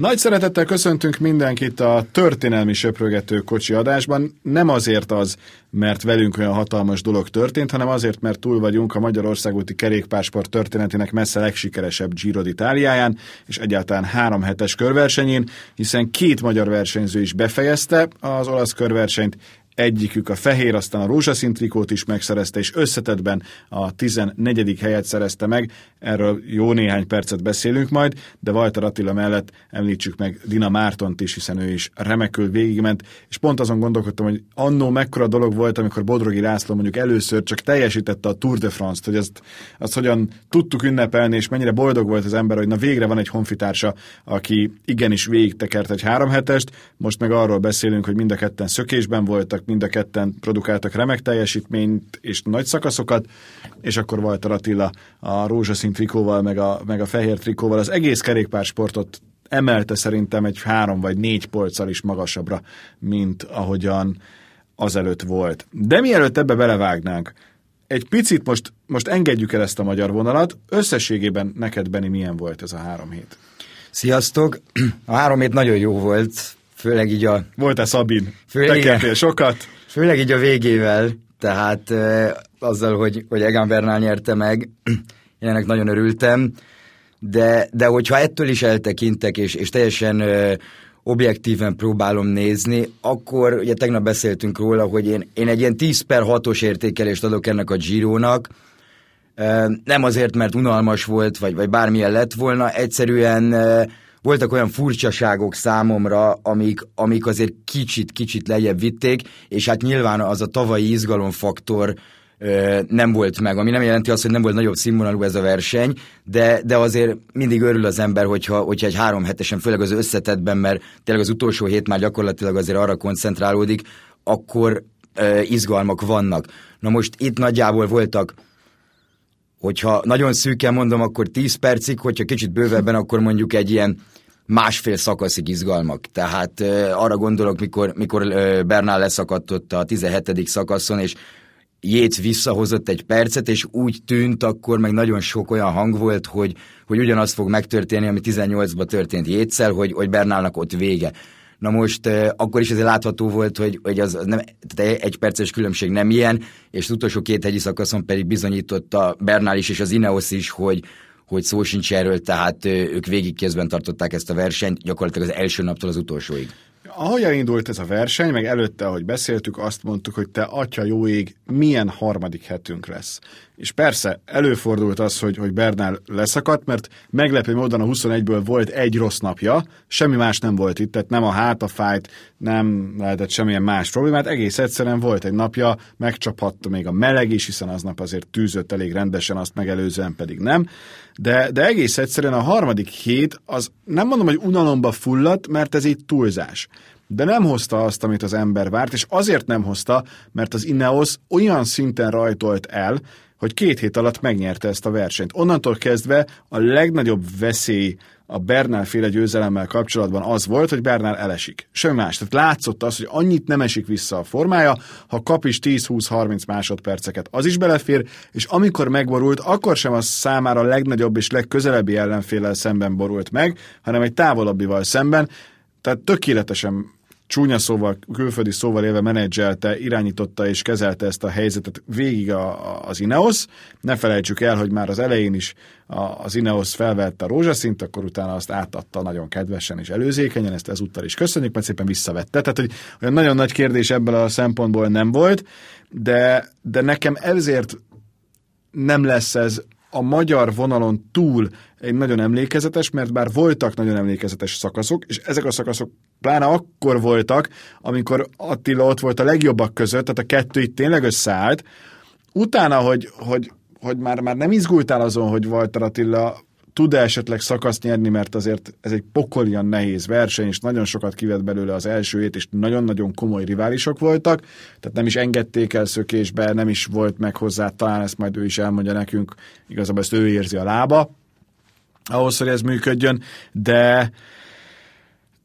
Nagy szeretettel köszöntünk mindenkit a történelmi söprögető kocsi adásban. Nem azért az, mert velünk olyan hatalmas dolog történt, hanem azért, mert túl vagyunk a Magyarországúti kerékpársport történetének messze legsikeresebb Giro d'Italiáján, és egyáltalán három hetes körversenyén, hiszen két magyar versenyző is befejezte az olasz körversenyt, egyikük a fehér, aztán a rózsaszín trikót is megszerezte, és összetetben a 14. helyet szerezte meg. Erről jó néhány percet beszélünk majd, de Walter Attila mellett említsük meg Dina Mártont is, hiszen ő is remekül végigment, és pont azon gondolkodtam, hogy annó mekkora dolog volt, amikor Bodrogi László mondjuk először csak teljesítette a Tour de France-t, hogy ezt, azt hogyan tudtuk ünnepelni, és mennyire boldog volt az ember, hogy na végre van egy honfitársa, aki igenis végig tekert egy három hetest, most meg arról beszélünk, hogy mind a ketten szökésben voltak, mind a ketten produkáltak remek teljesítményt és nagy szakaszokat, és akkor Walter Attila a rózsaszín trikóval, meg a, meg a fehér trikóval az egész kerékpársportot emelte szerintem egy három vagy négy polccal is magasabbra, mint ahogyan azelőtt volt. De mielőtt ebbe belevágnánk, egy picit most, most engedjük el ezt a magyar vonalat. Összességében neked, Beni, milyen volt ez a három hét? Sziasztok! A három hét nagyon jó volt, főleg így a... Volt-e Szabin? Főleg, sokat? Főleg így a végével, tehát e, azzal, hogy, hogy Egan Bernal nyerte meg, én ennek nagyon örültem, de, de hogyha ettől is eltekintek, és, és teljesen e, objektíven próbálom nézni, akkor ugye tegnap beszéltünk róla, hogy én, én egy ilyen 10 per 6-os értékelést adok ennek a Girónak, nem azért, mert unalmas volt, vagy, vagy bármilyen lett volna, egyszerűen voltak olyan furcsaságok számomra, amik, amik azért kicsit-kicsit lejjebb vitték, és hát nyilván az a tavalyi izgalomfaktor ö, nem volt meg, ami nem jelenti azt, hogy nem volt nagyobb színvonalú ez a verseny, de, de azért mindig örül az ember, hogyha, hogyha egy három hetesen, főleg az összetetben, mert tényleg az utolsó hét már gyakorlatilag azért arra koncentrálódik, akkor ö, izgalmak vannak. Na most itt nagyjából voltak hogyha nagyon szűken mondom, akkor 10 percig, hogyha kicsit bővebben, akkor mondjuk egy ilyen másfél szakaszig izgalmak. Tehát uh, arra gondolok, mikor, mikor uh, Bernál leszakadt ott a 17. szakaszon, és Jéz visszahozott egy percet, és úgy tűnt akkor, meg nagyon sok olyan hang volt, hogy, hogy ugyanazt fog megtörténni, ami 18-ban történt Jétszel, hogy, hogy Bernálnak ott vége. Na most akkor is azért látható volt, hogy, hogy az nem, tehát egy perces különbség nem ilyen, és az utolsó két hegyi szakaszon pedig bizonyította Bernál is és az Ineos is, hogy, hogy szó sincs erről, tehát ők végig kézben tartották ezt a versenyt, gyakorlatilag az első naptól az utolsóig. Ahogy elindult ez a verseny, meg előtte, ahogy beszéltük, azt mondtuk, hogy te atya jó ég, milyen harmadik hetünk lesz. És persze, előfordult az, hogy, hogy Bernál leszakadt, mert meglepő módon a 21-ből volt egy rossz napja, semmi más nem volt itt, tehát nem a hátafájt, nem lehetett semmilyen más problémát, egész egyszerűen volt egy napja, megcsaphatta még a meleg is, hiszen aznap azért tűzött elég rendesen, azt megelőzően pedig nem, de, de egész egyszerűen a harmadik hét, az nem mondom, hogy unalomba fulladt, mert ez így túlzás de nem hozta azt, amit az ember várt, és azért nem hozta, mert az Ineos olyan szinten rajtolt el, hogy két hét alatt megnyerte ezt a versenyt. Onnantól kezdve a legnagyobb veszély a Bernál féle győzelemmel kapcsolatban az volt, hogy Bernál elesik. Semmi más. Tehát látszott az, hogy annyit nem esik vissza a formája, ha kap is 10-20-30 másodperceket, az is belefér, és amikor megborult, akkor sem az számára a legnagyobb és legközelebbi ellenfélel szemben borult meg, hanem egy távolabbival szemben, tehát tökéletesen csúnya szóval, külföldi szóval élve menedzselte, irányította és kezelte ezt a helyzetet végig a, az Ineos. Ne felejtsük el, hogy már az elején is a, az Ineos felvette a rózsaszint, akkor utána azt átadta nagyon kedvesen és előzékenyen, ezt ezúttal is köszönjük, mert szépen visszavette. Tehát, hogy olyan nagyon nagy kérdés ebből a szempontból nem volt, de, de nekem ezért nem lesz ez a magyar vonalon túl egy nagyon emlékezetes, mert bár voltak nagyon emlékezetes szakaszok, és ezek a szakaszok pláne akkor voltak, amikor Attila ott volt a legjobbak között, tehát a kettő itt tényleg összeállt. Utána, hogy, hogy, hogy már, már nem izgultál azon, hogy Walter Attila tud-e esetleg szakaszt nyerni, mert azért ez egy pokolian nehéz verseny, és nagyon sokat kivett belőle az első hét, és nagyon-nagyon komoly riválisok voltak, tehát nem is engedték el szökésbe, nem is volt meg hozzá, talán ezt majd ő is elmondja nekünk, igazából ezt ő érzi a lába, ahhoz, hogy ez működjön, de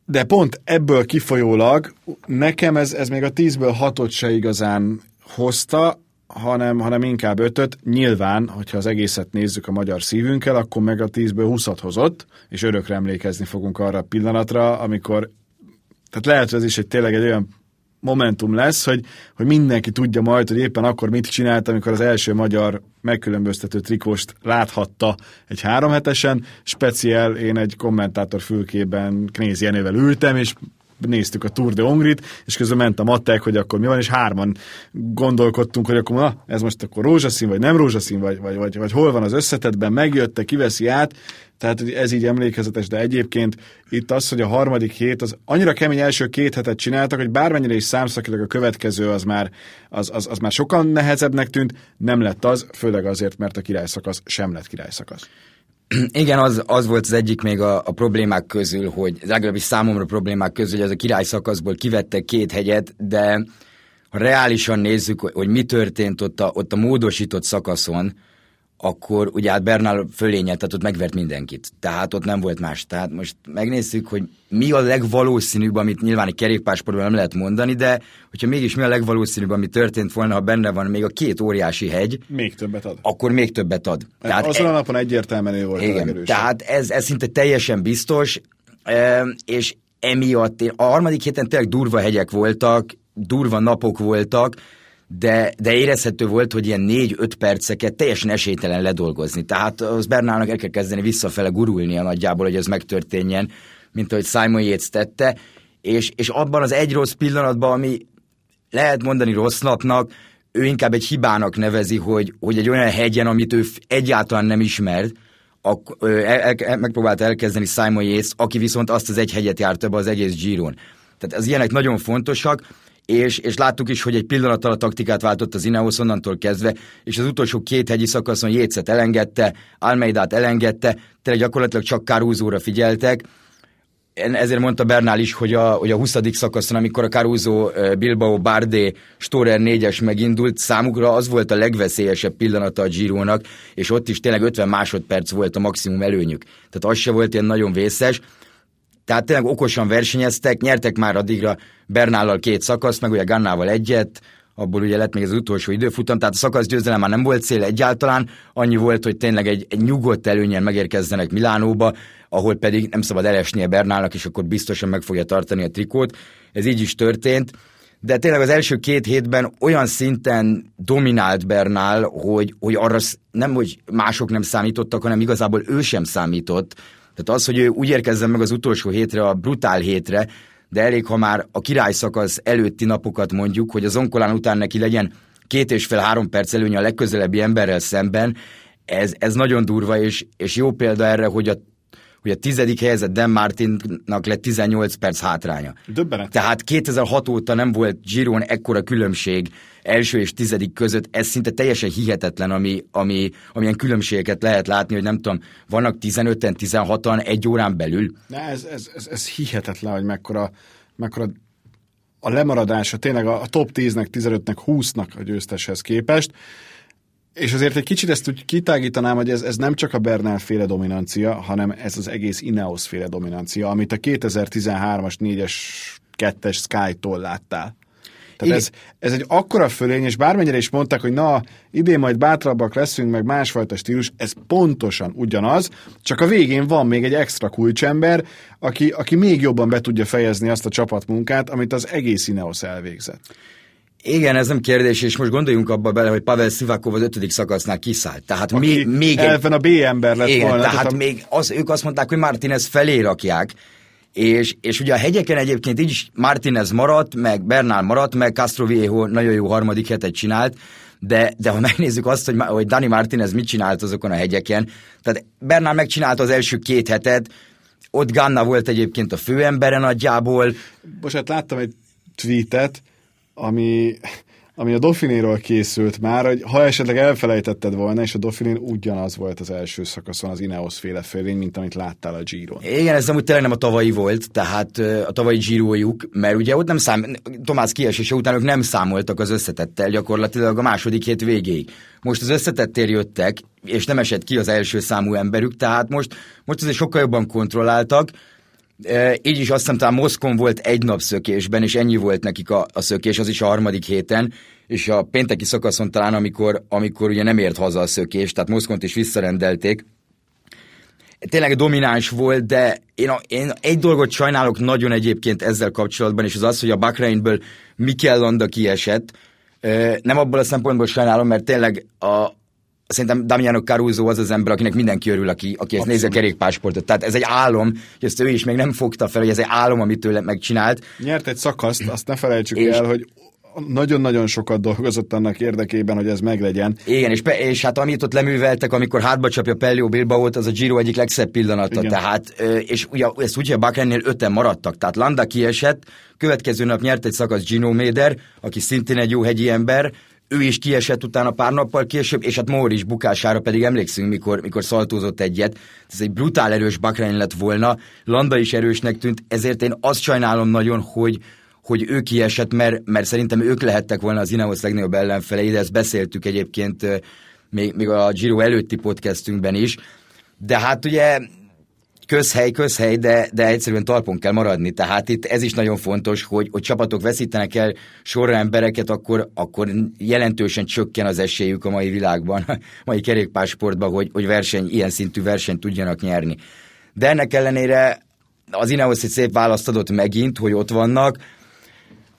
de pont ebből kifolyólag nekem ez, ez még a tízből hatot se igazán hozta, hanem, hanem inkább ötöt. Nyilván, hogyha az egészet nézzük a magyar szívünkkel, akkor meg a tízből húszat hozott, és örökre emlékezni fogunk arra a pillanatra, amikor tehát lehet, hogy ez is egy tényleg egy olyan momentum lesz, hogy, hogy mindenki tudja majd, hogy éppen akkor mit csinált, amikor az első magyar megkülönböztető trikóst láthatta egy háromhetesen. Speciál én egy kommentátor fülkében Knézi Jenővel ültem, és néztük a Tour de Hongrit, és közben ment a matek, hogy akkor mi van, és hárman gondolkodtunk, hogy akkor na, ez most akkor rózsaszín, vagy nem rózsaszín, vagy, vagy, vagy, vagy hol van az összetetben, megjötte, kiveszi át, tehát ez így emlékezetes, de egyébként itt az, hogy a harmadik hét, az annyira kemény első két hetet csináltak, hogy bármennyire is számszakilag a következő az már, az, az, az már sokkal nehezebbnek tűnt, nem lett az, főleg azért, mert a királyszakasz sem lett királyszakasz. Igen, az, az volt az egyik még a, a problémák közül, hogy legalábbis számomra problémák közül, hogy ez a király szakaszból kivettek két hegyet, de ha reálisan nézzük, hogy, hogy mi történt ott a, ott a módosított szakaszon, akkor ugye hát Bernal fölényelt, tehát ott megvert mindenkit. Tehát ott nem volt más. Tehát most megnézzük, hogy mi a legvalószínűbb, amit nyilván egy kerékpársportban nem lehet mondani, de hogyha mégis mi a legvalószínűbb, ami történt volna, ha benne van még a két óriási hegy, még többet ad. Akkor még többet ad. Hát tehát azon e... a napon egyértelműen ő volt igen, a Tehát ez, ez szinte teljesen biztos, és emiatt én, a harmadik héten tényleg durva hegyek voltak, durva napok voltak, de, de érezhető volt, hogy ilyen négy-öt perceket teljesen esélytelen ledolgozni. Tehát az Bernálnak el kell kezdeni visszafele gurulnia nagyjából, hogy ez megtörténjen, mint ahogy Simon Yates tette, és, és abban az egy rossz pillanatban, ami lehet mondani rossz napnak, ő inkább egy hibának nevezi, hogy, hogy egy olyan hegyen, amit ő egyáltalán nem ismert, ak, el, el, megpróbált elkezdeni Simon Yates, aki viszont azt az egy hegyet járta be az egész Giron. Tehát az ilyenek nagyon fontosak, és, és láttuk is, hogy egy pillanat alatt taktikát váltott az Ineos onnantól kezdve, és az utolsó két hegyi szakaszon Jécet elengedte, Almeidát elengedte, tényleg gyakorlatilag csak Caruso-ra figyeltek, ezért mondta Bernál is, hogy a, hogy a 20. szakaszon, amikor a Caruso, Bilbao, Bardé, Storer 4-es megindult, számukra az volt a legveszélyesebb pillanata a Girónak, és ott is tényleg 50 másodperc volt a maximum előnyük. Tehát az se volt ilyen nagyon vészes, tehát tényleg okosan versenyeztek, nyertek már addigra Bernállal két szakaszt, meg ugye Gannával egyet, abból ugye lett még az utolsó időfutam, tehát a szakasz győzelem már nem volt cél egyáltalán, annyi volt, hogy tényleg egy, egy nyugodt előnyen megérkezzenek Milánóba, ahol pedig nem szabad elesnie Bernálnak, és akkor biztosan meg fogja tartani a trikót. Ez így is történt, de tényleg az első két hétben olyan szinten dominált Bernál, hogy, hogy arra nem, hogy mások nem számítottak, hanem igazából ő sem számított, tehát az, hogy ő úgy érkezzen meg az utolsó hétre, a brutál hétre, de elég, ha már a király szakasz előtti napokat mondjuk, hogy az onkolán után neki legyen két és fél három perc előnye a legközelebbi emberrel szemben, ez, ez nagyon durva, és, és jó példa erre, hogy a hogy a tizedik helyezett Dan Martinnak lett 18 perc hátránya. Döbbenet. Tehát 2006 óta nem volt Giron ekkora különbség első és tizedik között, ez szinte teljesen hihetetlen, ami, ami, amilyen különbségeket lehet látni, hogy nem tudom, vannak 15-en, 16-an egy órán belül. Ne, ez, ez, ez, ez hihetetlen, hogy mekkora, mekkora a lemaradása tényleg a, a top 10-nek, 15-nek, 20-nak a győzteshez képest. És azért egy kicsit ezt úgy kitágítanám, hogy ez, ez nem csak a Bernal féle dominancia, hanem ez az egész Ineos féle dominancia, amit a 2013-as 4-es 2-es Sky-tól láttál. Tehát ez, ez egy akkora fölény, és bármennyire is mondták, hogy na, idén majd bátrabbak leszünk, meg másfajta stílus, ez pontosan ugyanaz, csak a végén van még egy extra kulcsember, aki, aki még jobban be tudja fejezni azt a csapatmunkát, amit az egész Ineos elvégzett. Igen, ez nem kérdés, és most gondoljunk abba bele, hogy Pavel Szivakov az ötödik szakasznál kiszállt. Tehát Aki még, még elven a B ember lett igen, volna. Tehát, tehát a... még az, ők azt mondták, hogy Martinez felé rakják, és, és ugye a hegyeken egyébként így is Martinez maradt, meg Bernal maradt, meg Castro Viejo nagyon jó harmadik hetet csinált, de, de ha megnézzük azt, hogy, hogy Dani Martinez mit csinált azokon a hegyeken, tehát Bernal megcsinálta az első két hetet, ott Ganna volt egyébként a főembere nagyjából. Most hát láttam egy tweetet, ami ami a Dauphinéről készült már, hogy ha esetleg elfelejtetted volna, és a Dauphinén ugyanaz volt az első szakaszon az Ineos féle fölény, mint amit láttál a Giron. Igen, ez amúgy tényleg nem a tavalyi volt, tehát a tavalyi Girojuk, mert ugye ott nem szám, Tomás kiesése után ők nem számoltak az összetettel gyakorlatilag a második hét végéig. Most az összetettér jöttek, és nem esett ki az első számú emberük, tehát most, most azért sokkal jobban kontrolláltak, Így is azt hiszem, talán Moszkon volt egy nap szökésben, és ennyi volt nekik a, a szökés, az is a harmadik héten, és a pénteki szakaszon talán, amikor, amikor ugye nem ért haza a szökés, tehát Moszkont is visszarendelték, tényleg domináns volt, de én, a, én egy dolgot sajnálok nagyon egyébként ezzel kapcsolatban, és az az, hogy a Bakreinből Mikel Landa kiesett. Nem abból a szempontból sajnálom, mert tényleg a, szerintem Damiano Caruso az az ember, akinek mindenki örül, aki, aki ezt nézi a kerékpásportot. Tehát ez egy álom, hogy ezt ő is még nem fogta fel, hogy ez egy álom, amit ő megcsinált. Nyert egy szakaszt, azt ne felejtsük és, el, hogy nagyon-nagyon sokat dolgozott annak érdekében, hogy ez meglegyen. Igen, és, és hát amit ott leműveltek, amikor hátba csapja Pellio Bilbao volt, az a Giro egyik legszebb pillanata. Igen. Tehát, és ugye ezt úgy, hogy a Bakrennél öten maradtak. Tehát Landa kiesett, következő nap nyert egy szakasz Gino Méder, aki szintén egy jó hegyi ember, ő is kiesett utána pár nappal később, és hát Mór is bukására pedig emlékszünk, mikor, mikor szaltózott egyet. Ez egy brutál erős Bakrein lett volna, Landa is erősnek tűnt, ezért én azt sajnálom nagyon, hogy, hogy ő kiesett, mert, mert szerintem ők lehettek volna az Ineos legnagyobb ellenfelei, de ezt beszéltük egyébként még, még a Giro előtti podcastünkben is. De hát ugye közhely, közhely, de, de egyszerűen talpon kell maradni. Tehát itt ez is nagyon fontos, hogy, hogy csapatok veszítenek el sorra embereket, akkor, akkor jelentősen csökken az esélyük a mai világban, a mai kerékpársportban, hogy, hogy verseny, ilyen szintű versenyt tudjanak nyerni. De ennek ellenére az Ineos egy szép választ adott megint, hogy ott vannak,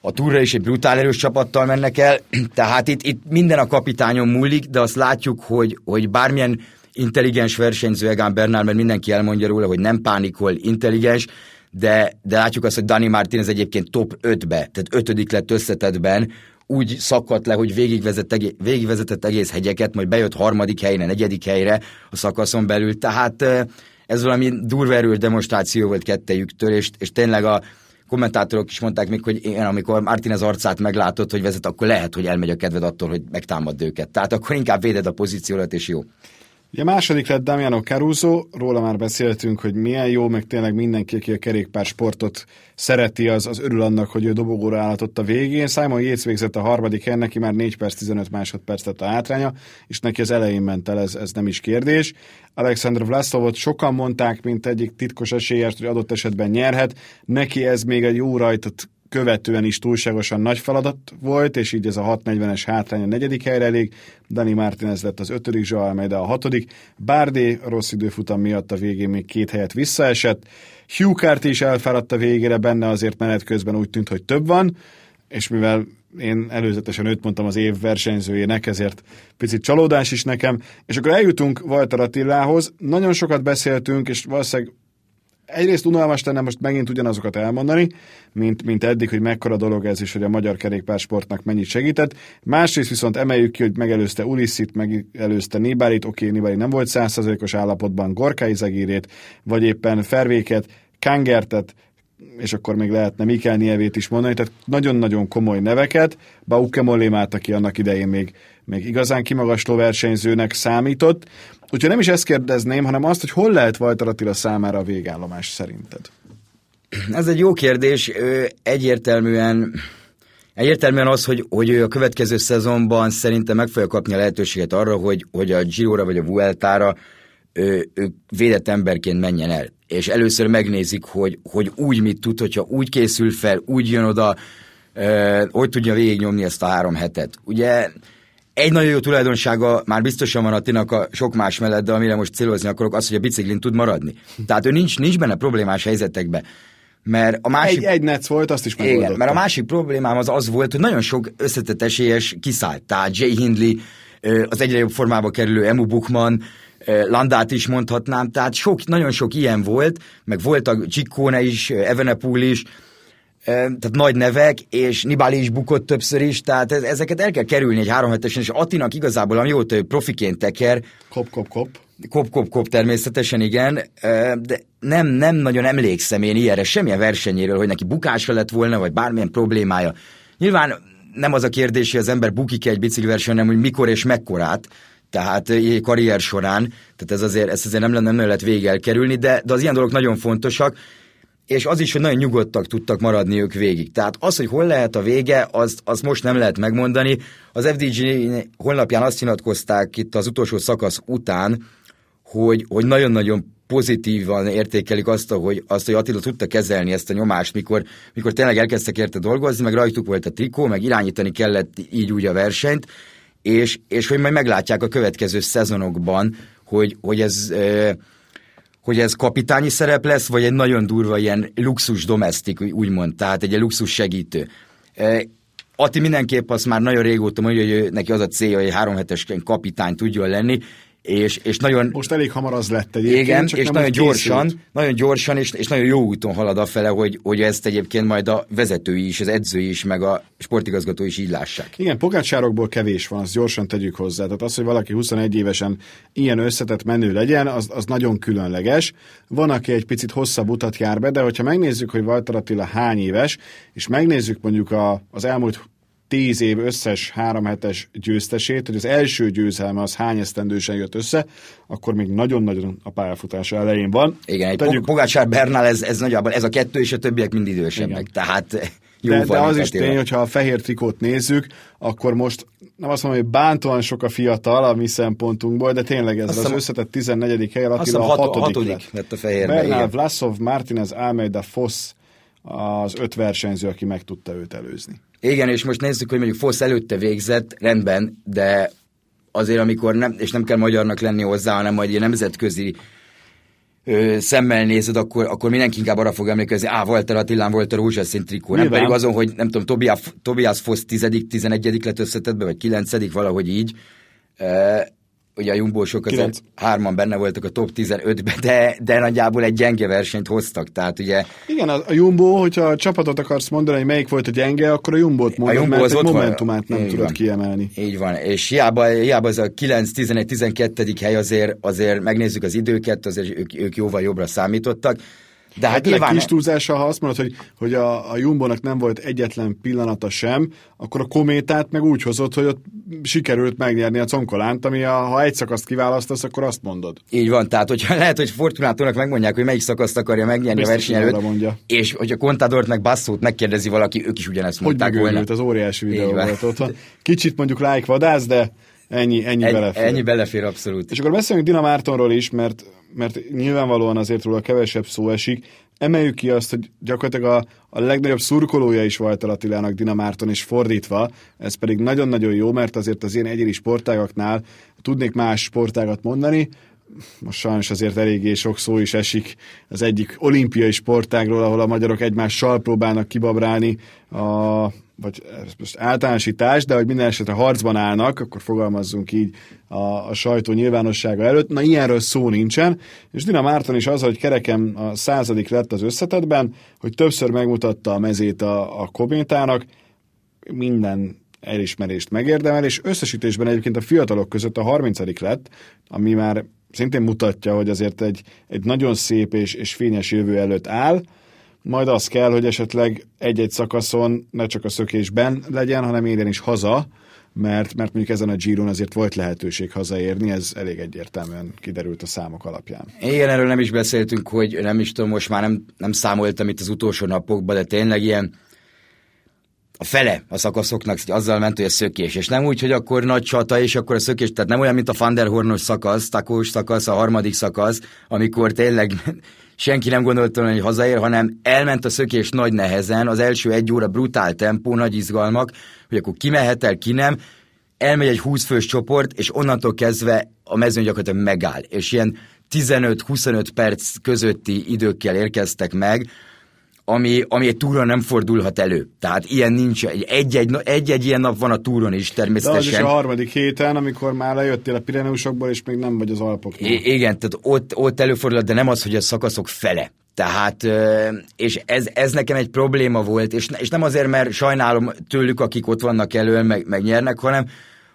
a túra is egy brutál erős csapattal mennek el, tehát itt, itt minden a kapitányon múlik, de azt látjuk, hogy, hogy bármilyen intelligens versenyző Egan Bernal, mert mindenki elmondja róla, hogy nem pánikol, intelligens, de, de látjuk azt, hogy Dani Martinez egyébként top 5-be, tehát ötödik lett összetetben, úgy szakadt le, hogy végigvezet, egész, végigvezetett egész hegyeket, majd bejött harmadik helyre, negyedik helyre a szakaszon belül, tehát ez valami durva erős demonstráció volt kettejüktől, és, és tényleg a, kommentátorok is mondták még, hogy én, amikor Martinez arcát meglátott, hogy vezet, akkor lehet, hogy elmegy a kedved attól, hogy megtámad őket. Tehát akkor inkább véded a pozíciót, és jó. Ugye második lett Damiano Caruso, róla már beszéltünk, hogy milyen jó, meg tényleg mindenki, aki a kerékpár sportot szereti, az, az örül annak, hogy ő dobogóra állhatott a végén. Simon Yates végzett a harmadik helyen, neki már 4 perc 15 másodperc tett a hátránya, és neki az elején ment el, ez, ez nem is kérdés. Alexander Vlasovot sokan mondták, mint egyik titkos esélyest, hogy adott esetben nyerhet. Neki ez még egy jó rajtot követően is túlságosan nagy feladat volt, és így ez a 6.40-es hátrány a negyedik helyre elég. Dani Martinez lett az ötödik, Joao Almeida a hatodik. Bárdé rossz időfutam miatt a végén még két helyet visszaesett. Hugh Carty is elfáradt a végére, benne azért menet közben úgy tűnt, hogy több van, és mivel én előzetesen őt mondtam az év versenyzőjének, ezért picit csalódás is nekem. És akkor eljutunk Walter Attilához. Nagyon sokat beszéltünk, és valószínűleg egyrészt unalmas lenne most megint ugyanazokat elmondani, mint, mint eddig, hogy mekkora dolog ez is, hogy a magyar kerékpársportnak mennyit segített. Másrészt viszont emeljük ki, hogy megelőzte Ulissit, megelőzte Nibárit, oké, okay, Nibári nem volt százszerzalékos állapotban, Gorkai Zagírét, vagy éppen Fervéket, Kangertet, és akkor még lehetne Mikel Nievét is mondani, tehát nagyon-nagyon komoly neveket, Bauke Mollémát, aki annak idején még, még igazán kimagasló versenyzőnek számított, Úgyhogy nem is ezt kérdezném, hanem azt, hogy hol lehet Vajtar Attila számára a végállomás szerinted? Ez egy jó kérdés. Egyértelműen Egyértelműen az, hogy, hogy ő a következő szezonban szerintem meg fogja kapni a lehetőséget arra, hogy, hogy a Giro-ra vagy a Vueltára ő, ő védett emberként menjen el. És először megnézik, hogy, hogy úgy mit tud, hogyha úgy készül fel, úgy jön oda, hogy tudja végignyomni ezt a három hetet. Ugye egy nagyon jó tulajdonsága már biztosan van Attinak a sok más mellett, de amire most célozni akarok, az, hogy a biciklin tud maradni. Tehát ő nincs, nincs benne problémás helyzetekbe. Mert a másik... Egy, egy netsz volt, azt is megoldotta. Igen, mert a másik problémám az az volt, hogy nagyon sok összetett esélyes kiszállt. Tehát Jay Hindley, az egyre jobb formába kerülő Emu Bukman, Landát is mondhatnám, tehát sok, nagyon sok ilyen volt, meg volt a Ciccone is, Evenepoel is, tehát nagy nevek, és Nibali is bukott többször is, tehát ezeket el kell kerülni egy három hetesen, és Attinak igazából, amióta ő profiként teker, kop, kop, kop. Kop, kop, kop, természetesen igen, de nem, nem nagyon emlékszem én ilyenre semmilyen versenyéről, hogy neki bukása lett volna, vagy bármilyen problémája. Nyilván nem az a kérdés, hogy az ember bukik egy bicikliversenyen, hanem hogy mikor és mekkorát, tehát karrier során, tehát ez azért, ez azért nem, lenne, nem lehet végig kerülni, de, de az ilyen dolgok nagyon fontosak, és az is, hogy nagyon nyugodtak tudtak maradni ők végig. Tehát az, hogy hol lehet a vége, az, az most nem lehet megmondani. Az FDG honlapján azt nyilatkozták itt az utolsó szakasz után, hogy, hogy nagyon-nagyon pozitívan értékelik azt, hogy, azt, hogy Attila tudta kezelni ezt a nyomást, mikor, mikor tényleg elkezdtek érte dolgozni, meg rajtuk volt a trikó, meg irányítani kellett így úgy a versenyt, és, és hogy majd meglátják a következő szezonokban, hogy, hogy ez hogy ez kapitányi szerep lesz, vagy egy nagyon durva ilyen luxus domestik, úgymond, tehát egy luxus segítő. Ati mindenképp azt már nagyon régóta mondja, hogy neki az a célja, hogy három hetes kapitány tudjon lenni, és, és nagyon... Most elég hamar az lett egyébként. Igen, csak és nagyon gyorsan, készült. nagyon gyorsan, és, és nagyon jó úton halad afele, hogy, hogy ezt egyébként majd a vezetői is, az edzői is, meg a sportigazgató is így lássák. Igen, pogácsárokból kevés van, azt gyorsan tegyük hozzá. Tehát az, hogy valaki 21 évesen ilyen összetett menő legyen, az, az nagyon különleges. Van, aki egy picit hosszabb utat jár be, de hogyha megnézzük, hogy Walter Attila hány éves, és megnézzük mondjuk a, az elmúlt tíz év összes három hetes győztesét, hogy az első győzelme az hány esztendősen jött össze, akkor még nagyon-nagyon a pályafutása elején van. Igen, egy Tegyük... Pogácsár Bernál ez, ez nagyjából ez a kettő, és a többiek mind idősebbek. Tehát jó de, de az is tény, hogyha a fehér trikót nézzük, akkor most nem azt mondom, hogy bántóan sok a fiatal a mi szempontunkból, de tényleg ez az összetett 14. hely alatt a hatodik, hatodik lett. lett a fehér. Bernál, Vlasov, Martinez, Almeida, Foss az öt versenyző, aki meg tudta őt előzni. Igen, és most nézzük, hogy mondjuk Fosz előtte végzett, rendben, de azért, amikor nem, és nem kell magyarnak lenni hozzá, hanem egy nemzetközi ö, szemmel nézed, akkor, akkor mindenki inkább arra fog emlékezni, á, Walter Attilán volt a rózsaszín trikó. Nem pedig azon, hogy nem tudom, Tobias, Tobias Fosz tizedik, tizenegyedik lett összetetbe, vagy kilencedik, valahogy így ugye a jumbo sok az hárman benne voltak a top 15-ben, de, de nagyjából egy gyenge versenyt hoztak, tehát ugye... Igen, a, Jumbo, hogyha a csapatot akarsz mondani, hogy melyik volt a gyenge, akkor a Jumbo-t mondod, a Jumbo mert az egy momentumát nem tudod van. kiemelni. Így van, és hiába, hiába az a 9, 11, 12. hely azért, azért megnézzük az időket, azért ők, ők jóval jobbra számítottak, de hát nyilván... kis túlzása, ha azt mondod, hogy, hogy a, a Jumbo-nak nem volt egyetlen pillanata sem, akkor a kométát meg úgy hozott, hogy ott sikerült megnyerni a conkolánt, ami a, ha egy szakaszt kiválasztasz, akkor azt mondod. Így van, tehát hogyha lehet, hogy Fortunátónak megmondják, hogy melyik szakaszt akarja megnyerni Biztos, a verseny előtt, mondja. és hogyha Contadort meg Basszót megkérdezi valaki, ők is ugyanezt hogy mondták volna. az óriási videó volt ott. Kicsit mondjuk like vadász, de ennyi, ennyi, ennyi belefér. Ennyi belefér, abszolút. És akkor beszéljünk Dina Mártonról is, mert mert nyilvánvalóan azért róla kevesebb szó esik. Emeljük ki azt, hogy gyakorlatilag a, a legnagyobb szurkolója is Walter Attilának Dina Márton, és fordítva, ez pedig nagyon-nagyon jó, mert azért az ilyen egyéni sportágaknál tudnék más sportágat mondani, most sajnos azért eléggé sok szó is esik az egyik olimpiai sportágról, ahol a magyarok egymással próbálnak kibabrálni a vagy most általánosítás, de hogy minden esetre harcban állnak, akkor fogalmazzunk így a, a sajtó nyilvánossága előtt. Na, ilyenről szó nincsen, és Dina Márton is az, hogy kerekem a századik lett az összetetben, hogy többször megmutatta a mezét a, a kométának, minden elismerést megérdemel, és összesítésben egyébként a fiatalok között a 30 lett, ami már szintén mutatja, hogy azért egy, egy nagyon szép és, és fényes jövő előtt áll, majd az kell, hogy esetleg egy-egy szakaszon ne csak a szökésben legyen, hanem érjen is haza, mert, mert mondjuk ezen a Giron azért volt lehetőség hazaérni, ez elég egyértelműen kiderült a számok alapján. Igen, erről nem is beszéltünk, hogy nem is tudom, most már nem, nem számoltam itt az utolsó napokban, de tényleg ilyen a fele a szakaszoknak azzal ment, hogy a szökés, és nem úgy, hogy akkor nagy csata, és akkor a szökés, tehát nem olyan, mint a Fanderhornos szakasz, takós szakasz, a harmadik szakasz, amikor tényleg senki nem gondolta, hogy hazaér, hanem elment a szökés nagy nehezen, az első egy óra brutál tempó, nagy izgalmak, hogy akkor ki mehet el, ki nem, elmegy egy 20 fős csoport, és onnantól kezdve a mezőny gyakorlatilag megáll, és ilyen 15-25 perc közötti időkkel érkeztek meg, ami, ami egy túron nem fordulhat elő. Tehát ilyen nincs, egy-egy, egy-egy ilyen nap van a túron is természetesen. De az is a harmadik héten, amikor már lejöttél a Pireneusokból, és még nem vagy az Alpoknál. I- igen, tehát ott, ott előfordul, de nem az, hogy a szakaszok fele. Tehát, és ez, ez nekem egy probléma volt, és, és nem azért, mert sajnálom tőlük, akik ott vannak elő, meg, meg nyernek, hanem,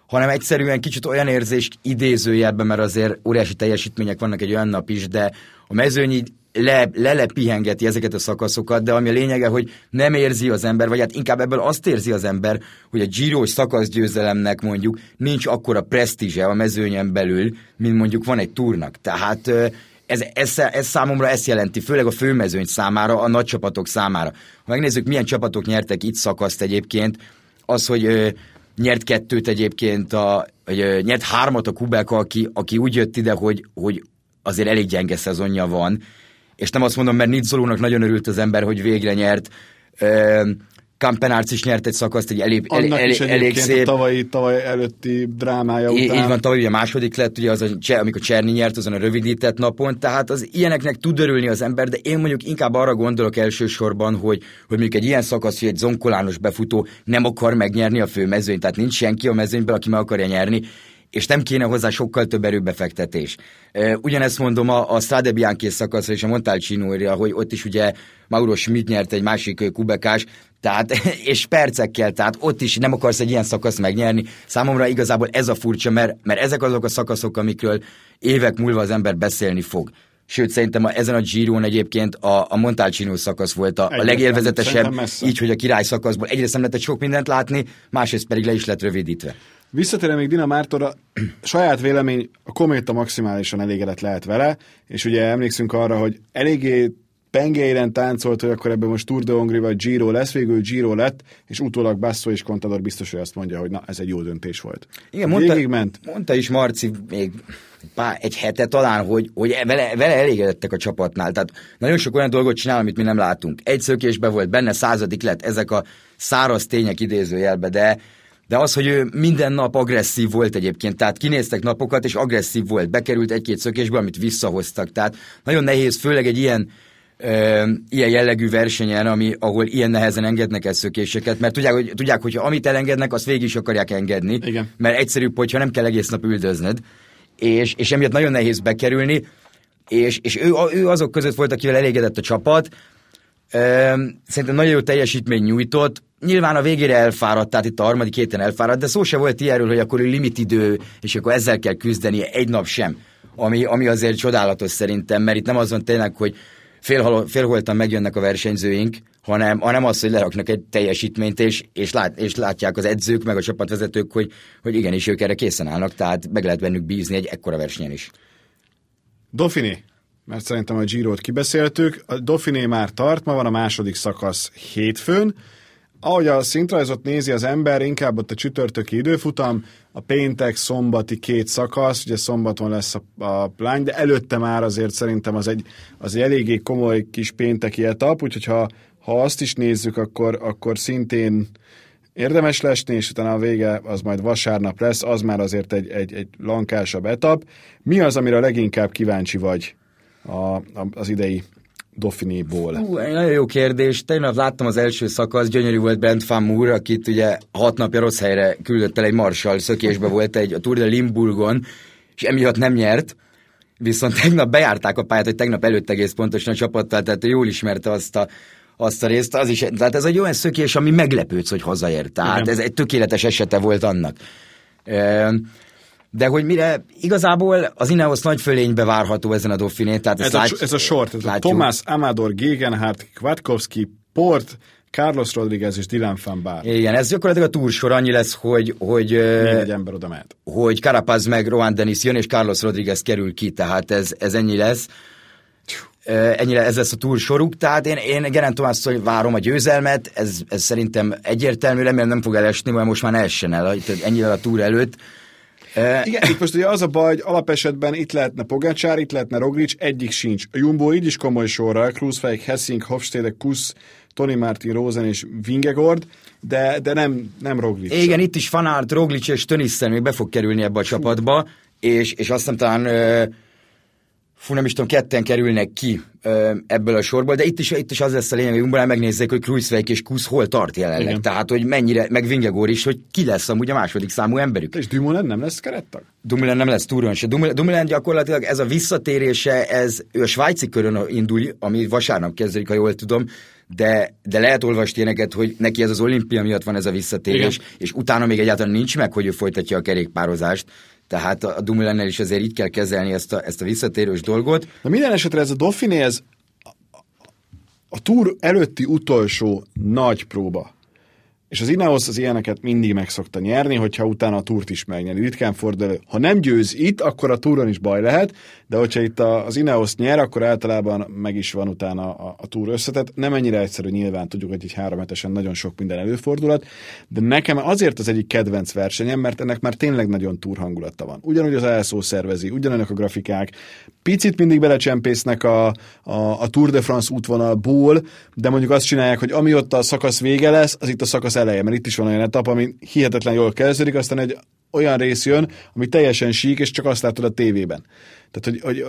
hanem egyszerűen kicsit olyan érzés idézőjelben, mert azért óriási teljesítmények vannak egy olyan nap is, de a mezőnyi le, lelepihengeti ezeket a szakaszokat, de ami a lényege, hogy nem érzi az ember, vagy hát inkább ebből azt érzi az ember, hogy a Giro szakaszgyőzelemnek mondjuk nincs akkora presztízse a mezőnyen belül, mint mondjuk van egy túrnak. Tehát ez, ez, ez számomra ezt jelenti, főleg a főmezőny számára, a nagy csapatok számára. Ha megnézzük, milyen csapatok nyertek itt szakaszt egyébként, az, hogy ö, nyert kettőt egyébként, a, vagy, ö, nyert hármat a Kubeka, aki, aki úgy jött ide, hogy, hogy azért elég gyenge szezonja van, és nem azt mondom, mert Nitzolónak nagyon örült az ember, hogy végre nyert, Kampenárc is nyert egy szakaszt, egy elég, Annak elég, is elég szép. A tavalyi, tavaly előtti drámája Í- után. Így van, tavaly ugye második lett, ugye az, a, amikor Cserny nyert azon a rövidített napon, tehát az ilyeneknek tud örülni az ember, de én mondjuk inkább arra gondolok elsősorban, hogy, hogy mondjuk egy ilyen szakasz, hogy egy zonkolános befutó nem akar megnyerni a főmezőnyt, tehát nincs senki a mezőnyben, aki meg akarja nyerni, és nem kéne hozzá sokkal több erőbefektetés. Ugyanezt mondom a, a Strade Bianchi szakaszra és a Montalcino-ra, hogy ott is ugye Mauro Schmidt nyert egy másik kubekás, tehát, és percekkel, tehát ott is nem akarsz egy ilyen szakaszt megnyerni. Számomra igazából ez a furcsa, mert, mert ezek azok a szakaszok, amikről évek múlva az ember beszélni fog. Sőt, szerintem a, ezen a Giron egyébként a, a Montalcino szakasz volt a, a Egyetlen, legélvezetesebb, szerintem messze. így, hogy a király szakaszból egyrészt nem lehetett sok mindent látni, másrészt pedig le is lett rövidítve. Visszatérve még Dina Mártorra, saját vélemény, a Kométa maximálisan elégedett lehet vele, és ugye emlékszünk arra, hogy eléggé pengeiren táncolt, hogy akkor ebben most Tour de Hongrie vagy Giro lesz, végül Giro lett, és utólag Basso és Contador biztos, hogy azt mondja, hogy na, ez egy jó döntés volt. Igen, mondta, Végigment. mondta is Marci még pár, egy hete talán, hogy, hogy vele, vele elégedettek a csapatnál. Tehát nagyon sok olyan dolgot csinál, amit mi nem látunk. Egy szökésbe volt benne, századik lett, ezek a száraz tények idézőjelbe, de de az, hogy ő minden nap agresszív volt egyébként, tehát kinéztek napokat, és agresszív volt, bekerült egy-két szökésbe, amit visszahoztak. Tehát nagyon nehéz, főleg egy ilyen ö, ilyen jellegű versenyen, ami, ahol ilyen nehezen engednek el szökéseket, mert tudják, hogy, tudják, hogy amit elengednek, azt végig is akarják engedni, Igen. mert egyszerűbb, hogyha nem kell egész nap üldözned, és, és emiatt nagyon nehéz bekerülni, és, és ő, ő azok között volt, akivel elégedett a csapat, Szerintem nagyon jó teljesítmény nyújtott. Nyilván a végére elfáradt, tehát itt a harmadik héten elfáradt, de szó se volt ilyenről, hogy akkor ő limitidő, és akkor ezzel kell küzdeni egy nap sem. Ami, ami azért csodálatos szerintem, mert itt nem az van tényleg, hogy félhal, félholtan megjönnek a versenyzőink, hanem, hanem az, hogy leraknak egy teljesítményt, és, és, lát, és látják az edzők, meg a csapatvezetők, hogy, hogy igenis ők erre készen állnak, tehát meg lehet bennük bízni egy ekkora versenyen is. Dauphiné, mert szerintem a Girot kibeszéltük. A Dauphiné már tart, ma van a második szakasz hétfőn. Ahogy a szintrajzot nézi az ember, inkább ott a csütörtöki időfutam, a péntek, szombati két szakasz, ugye szombaton lesz a, a lány, de előtte már azért szerintem az egy, az egy eléggé komoly kis pénteki etap, úgyhogy ha, ha azt is nézzük, akkor, akkor szintén érdemes lesni, és utána a vége az majd vasárnap lesz, az már azért egy, egy, egy lankásabb etap. Mi az, amire leginkább kíváncsi vagy a, a, az idei Dauphinéból? Hú, egy nagyon jó kérdés. Tegnap láttam az első szakasz, gyönyörű volt Brent Van Moor, akit ugye hat napja rossz helyre küldött el egy marsal szökésbe volt egy a Tour de Limburgon, és emiatt nem nyert. Viszont tegnap bejárták a pályát, hogy tegnap előtt egész pontosan a csapattal, tehát jól ismerte azt a, azt a részt. Az is, tehát ez egy olyan szökés, ami meglepődsz, hogy hazaér. Tehát Igen. ez egy tökéletes esete volt annak. Ö, De hogy mire, igazából az Ineos nagy fölénybe várható ezen a Dauphiné, tehát Ez a, lát, ez a sort, ez a látjuk. Tomás Amador, Gegenhardt, Kwiatkowski, Port, Carlos Rodriguez és Dylan van Baar. Igen, ez gyakorlatilag a túrsor annyi lesz, hogy, hogy, egy ember oda mehet. hogy Carapaz meg Rohan Dennis jön, és Carlos Rodriguez kerül ki, tehát ez, ez ennyi lesz. Ennyire ez lesz a túrsoruk, tehát én, én Geraint Thomas-tól várom a győzelmet, ez, ez szerintem egyértelmű, remélem nem fog elesni, mert most már ne essen el, ennyire a túr előtt. Ö, Igen, itt most ugye az a baj, hogy alapesetben itt lehetne Pogacsár, itt lehetne Roglic, egyik sincs. A Jumbo így is komoly sorra, Kruzweig, Hessing, Hofstede, Kuss, Tony Martin, Rosen és Vingegord, de, de nem, nem Roglic. Igen, itt is Fanart, Roglic és Tönissen még be fog kerülni ebbe a csapatba, és, és azt hiszem talán, fú, nem is tudom, ketten kerülnek ki ö, ebből a sorból, de itt is, itt is az lesz a lényeg, hogy Umbrán megnézzék, hogy Kruiswijk és Kusz hol tart jelenleg. Igen. Tehát, hogy mennyire, meg Vingegor is, hogy ki lesz amúgy a második számú emberük. És Dumoulin nem lesz kerettag? Dumoulin nem lesz túron se. Dumoulin, Dumoulin gyakorlatilag ez a visszatérése, ez ő a svájci körön indul, ami vasárnap kezdődik, ha jól tudom, de, de lehet olvasni ilyeneket, hogy neki ez az olimpia miatt van ez a visszatérés, Igen. és utána még egyáltalán nincs meg, hogy ő folytatja a kerékpározást. Tehát a Dumoulinnel is azért így kell kezelni ezt a, ezt a visszatérős dolgot. De minden esetre ez a Dauphiné, ez a, túr előtti utolsó nagy próba. és az Ineos az ilyeneket mindig meg szokta nyerni, hogyha utána a túrt is megnyeri. Ritkán fordul. Ha nem győz itt, akkor a túron is baj lehet, de hogyha itt az Ineos nyer, akkor általában meg is van utána a, a túr összetett. Nem ennyire egyszerű, nyilván tudjuk, hogy egy három hetesen nagyon sok minden előfordulat, de nekem azért az egyik kedvenc versenyem, mert ennek már tényleg nagyon túr hangulata van. Ugyanúgy az ELSO szervezi, ugyanolyanok a grafikák, picit mindig belecsempésznek a, a, a Tour de France útvonalból, de mondjuk azt csinálják, hogy ami ott a szakasz vége lesz, az itt a szakasz eleje, mert itt is van olyan etap, ami hihetetlen jól kezdődik, aztán egy olyan rész jön, ami teljesen sík, és csak azt látod a tévében. Tehát, hogy, hogy,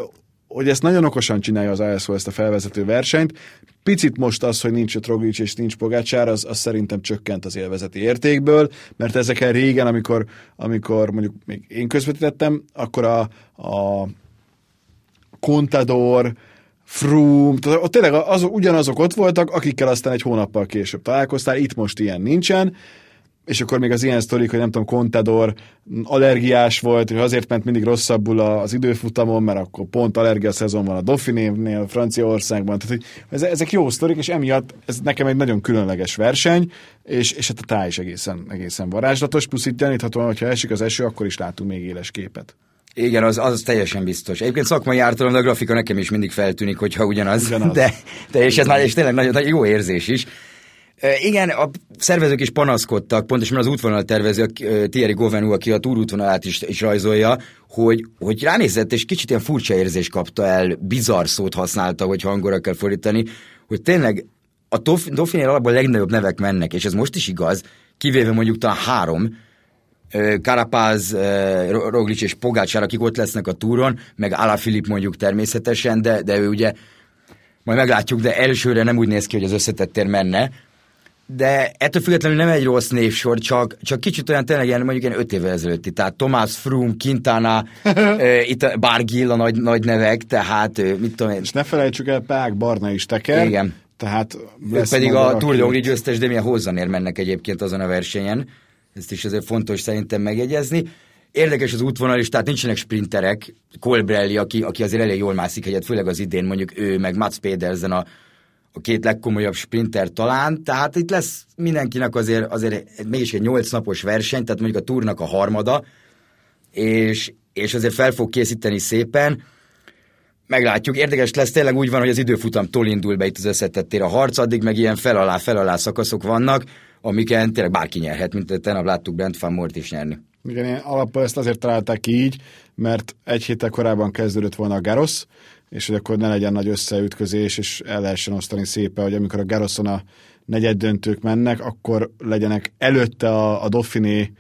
hogy ezt nagyon okosan csinálja az ASO ezt a felvezető versenyt. Picit most az, hogy nincs Troglic és nincs Pogácsár, az, az szerintem csökkent az élvezeti értékből, mert ezeken régen, amikor, amikor mondjuk még én közvetítettem, akkor a, a Contador, Froome, tehát tényleg az, ugyanazok ott voltak, akikkel aztán egy hónappal később találkoztál, itt most ilyen nincsen, és akkor még az ilyen sztorik, hogy nem tudom, Contador allergiás volt, és azért ment mindig rosszabbul az időfutamon, mert akkor pont allergia szezon van a Dauphinénél, Franciaországban, tehát hogy ezek jó sztorik, és emiatt ez nekem egy nagyon különleges verseny, és, és hát a táj is egészen, egészen varázslatos, plusz itt gyaníthatóan, hogyha esik az eső, akkor is látunk még éles képet. Igen, az, az teljesen biztos. Egyébként szakmai ártalom, de a grafika nekem is mindig feltűnik, hogyha ugyanaz. ugyanaz. De, de és ez már és tényleg nagyon, nagyon jó érzés is. Igen, a szervezők is panaszkodtak, pontosan az útvonal tervező, Thierry Govenú, aki a túrútvonalát is, is rajzolja, hogy, hogy ránézett, és kicsit ilyen furcsa érzés kapta el, bizarr szót használta, hogy hangora kell fordítani, hogy tényleg a Dauphiné alapból a legnagyobb nevek mennek, és ez most is igaz, kivéve mondjuk talán három, Karapáz, Roglic és Pogácsár, akik ott lesznek a túron, meg Filip mondjuk természetesen, de, de ő ugye majd meglátjuk, de elsőre nem úgy néz ki, hogy az összetettér menne, de ettől függetlenül nem egy rossz névsor, csak, csak kicsit olyan tényleg ilyen, mondjuk ilyen öt évvel ezelőtti. Tehát Tomás Froome, Quintana, e, itt a Bargill a nagy, nagy nevek, tehát mit tudom én. És ne felejtsük el, Pák Barna is teker. Igen. Tehát ők pedig a Tour de győztes, de milyen hozzanér mennek egyébként azon a versenyen. Ezt is azért fontos szerintem megjegyezni. Érdekes az útvonal is, tehát nincsenek sprinterek. Colbrelli, aki, aki azért elég jól mászik egyet, főleg az idén mondjuk ő, meg Mats Pedersen a, a két legkomolyabb sprinter talán, tehát itt lesz mindenkinek azért, azért mégis egy nyolc napos verseny, tehát mondjuk a túrnak a harmada, és, és azért fel fog készíteni szépen. Meglátjuk, érdekes lesz, tényleg úgy van, hogy az időfutamtól indul be itt az összetettér a harc, addig meg ilyen fel-alá-fel-alá szakaszok vannak, amiken tényleg bárki nyerhet, mint tegnap láttuk Brent Van Mort is nyerni. Igen, alapból ezt azért találták ki így, mert egy héttel korábban kezdődött volna a Garosz, és hogy akkor ne legyen nagy összeütközés, és el lehessen osztani szépen, hogy amikor a Garoszon a negyed döntők mennek, akkor legyenek előtte a, a Dauphiné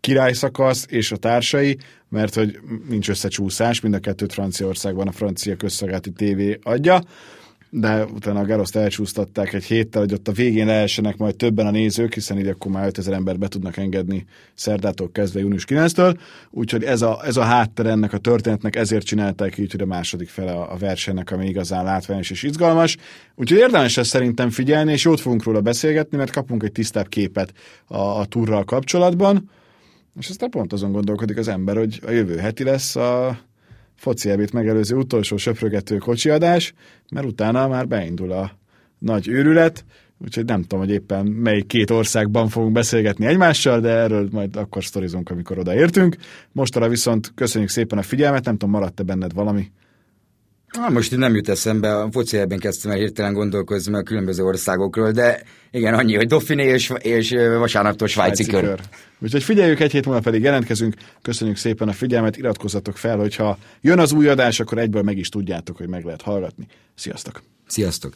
királyszakasz és a társai, mert hogy nincs összecsúszás, mind a kettőt Franciaországban a francia közszolgálati tévé adja, de utána a Garoszt elcsúsztatták egy héttel, hogy ott a végén lehessenek majd többen a nézők, hiszen így akkor már 5000 ember be tudnak engedni szerdától kezdve június 9-től, úgyhogy ez a, ez a hátter ennek a történetnek, ezért csinálták így, hogy a második fele a, a versenynek, ami igazán látványos és izgalmas. Úgyhogy érdemes ezt szerintem figyelni, és jót fogunk róla beszélgetni, mert kapunk egy tisztább képet a, a turral kapcsolatban. És aztán pont azon gondolkodik az ember, hogy a jövő heti lesz a foci megelőző utolsó söprögető kocsiadás, mert utána már beindul a nagy őrület, úgyhogy nem tudom, hogy éppen melyik két országban fogunk beszélgetni egymással, de erről majd akkor sztorizunk, amikor odaértünk. Mostanra viszont köszönjük szépen a figyelmet, nem tudom, maradt-e benned valami? Ah, most nem jut eszembe, a foci ebben kezdtem el hirtelen gondolkozni a különböző országokról, de igen, annyi, hogy Dauphiné és, és vasárnaptól svájci, svájci kör. kör. Úgyhogy figyeljük, egy hét múlva pedig jelentkezünk. Köszönjük szépen a figyelmet, iratkozzatok fel, hogyha jön az új adás, akkor egyből meg is tudjátok, hogy meg lehet hallgatni. Sziasztok! Sziasztok!